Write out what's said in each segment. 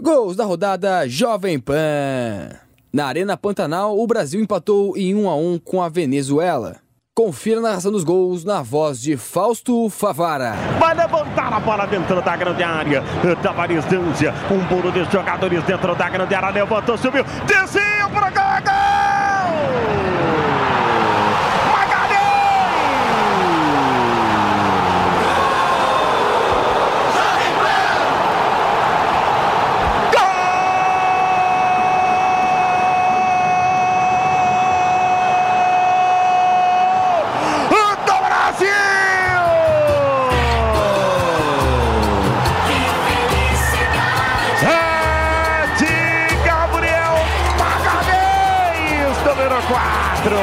Gols da rodada Jovem Pan. Na Arena Pantanal, o Brasil empatou em 1 a 1 com a Venezuela. Confira a narração dos gols na voz de Fausto Favara. Vai levantar a bola dentro da grande área. Tava a distância. Um bolo de jogadores dentro da grande área. Levantou, subiu. Desceu para. Gol! Número 4.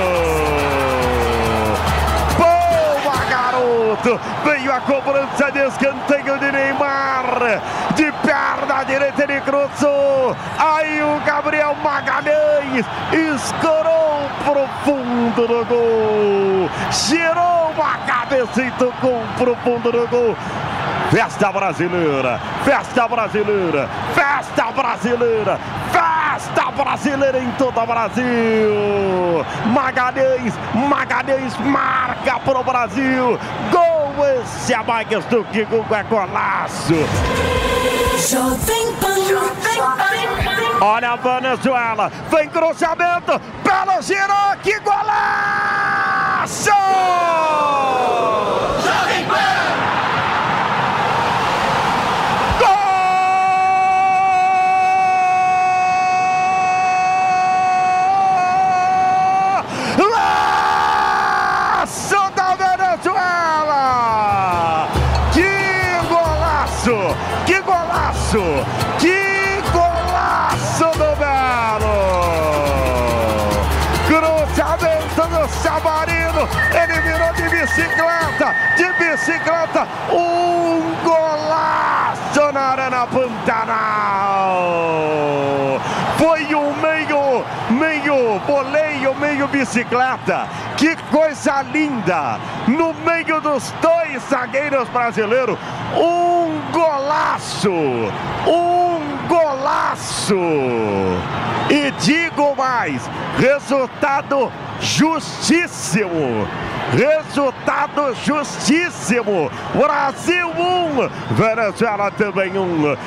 Boa, garoto! Veio a cobrança de escanteio de Neymar. De perna direita ele cruzou. Aí o Gabriel Magalhães escorou profundo no gol. Girou a cabeça e tocou profundo no gol. Festa brasileira, festa brasileira, festa brasileira, festa brasileira em todo o Brasil. Magalhães, Magalhães marca para o Brasil. Gol esse a mais do que é golaço. Jovem Pan. Olha a Venezuela, vem cruzamento, pelo giro, que golaço! Golaço! Que golaço do Belo! Cruzamento do Sabarino, ele virou de bicicleta, de bicicleta, um golaço na Arena Pantanal! Foi um meio, meio boleio, meio bicicleta. Que coisa linda! No meio dos dois zagueiros brasileiros, um golaço! Um golaço! E digo mais, resultado justíssimo! Resultado justíssimo! Brasil 1, um, Venezuela também 1. Um.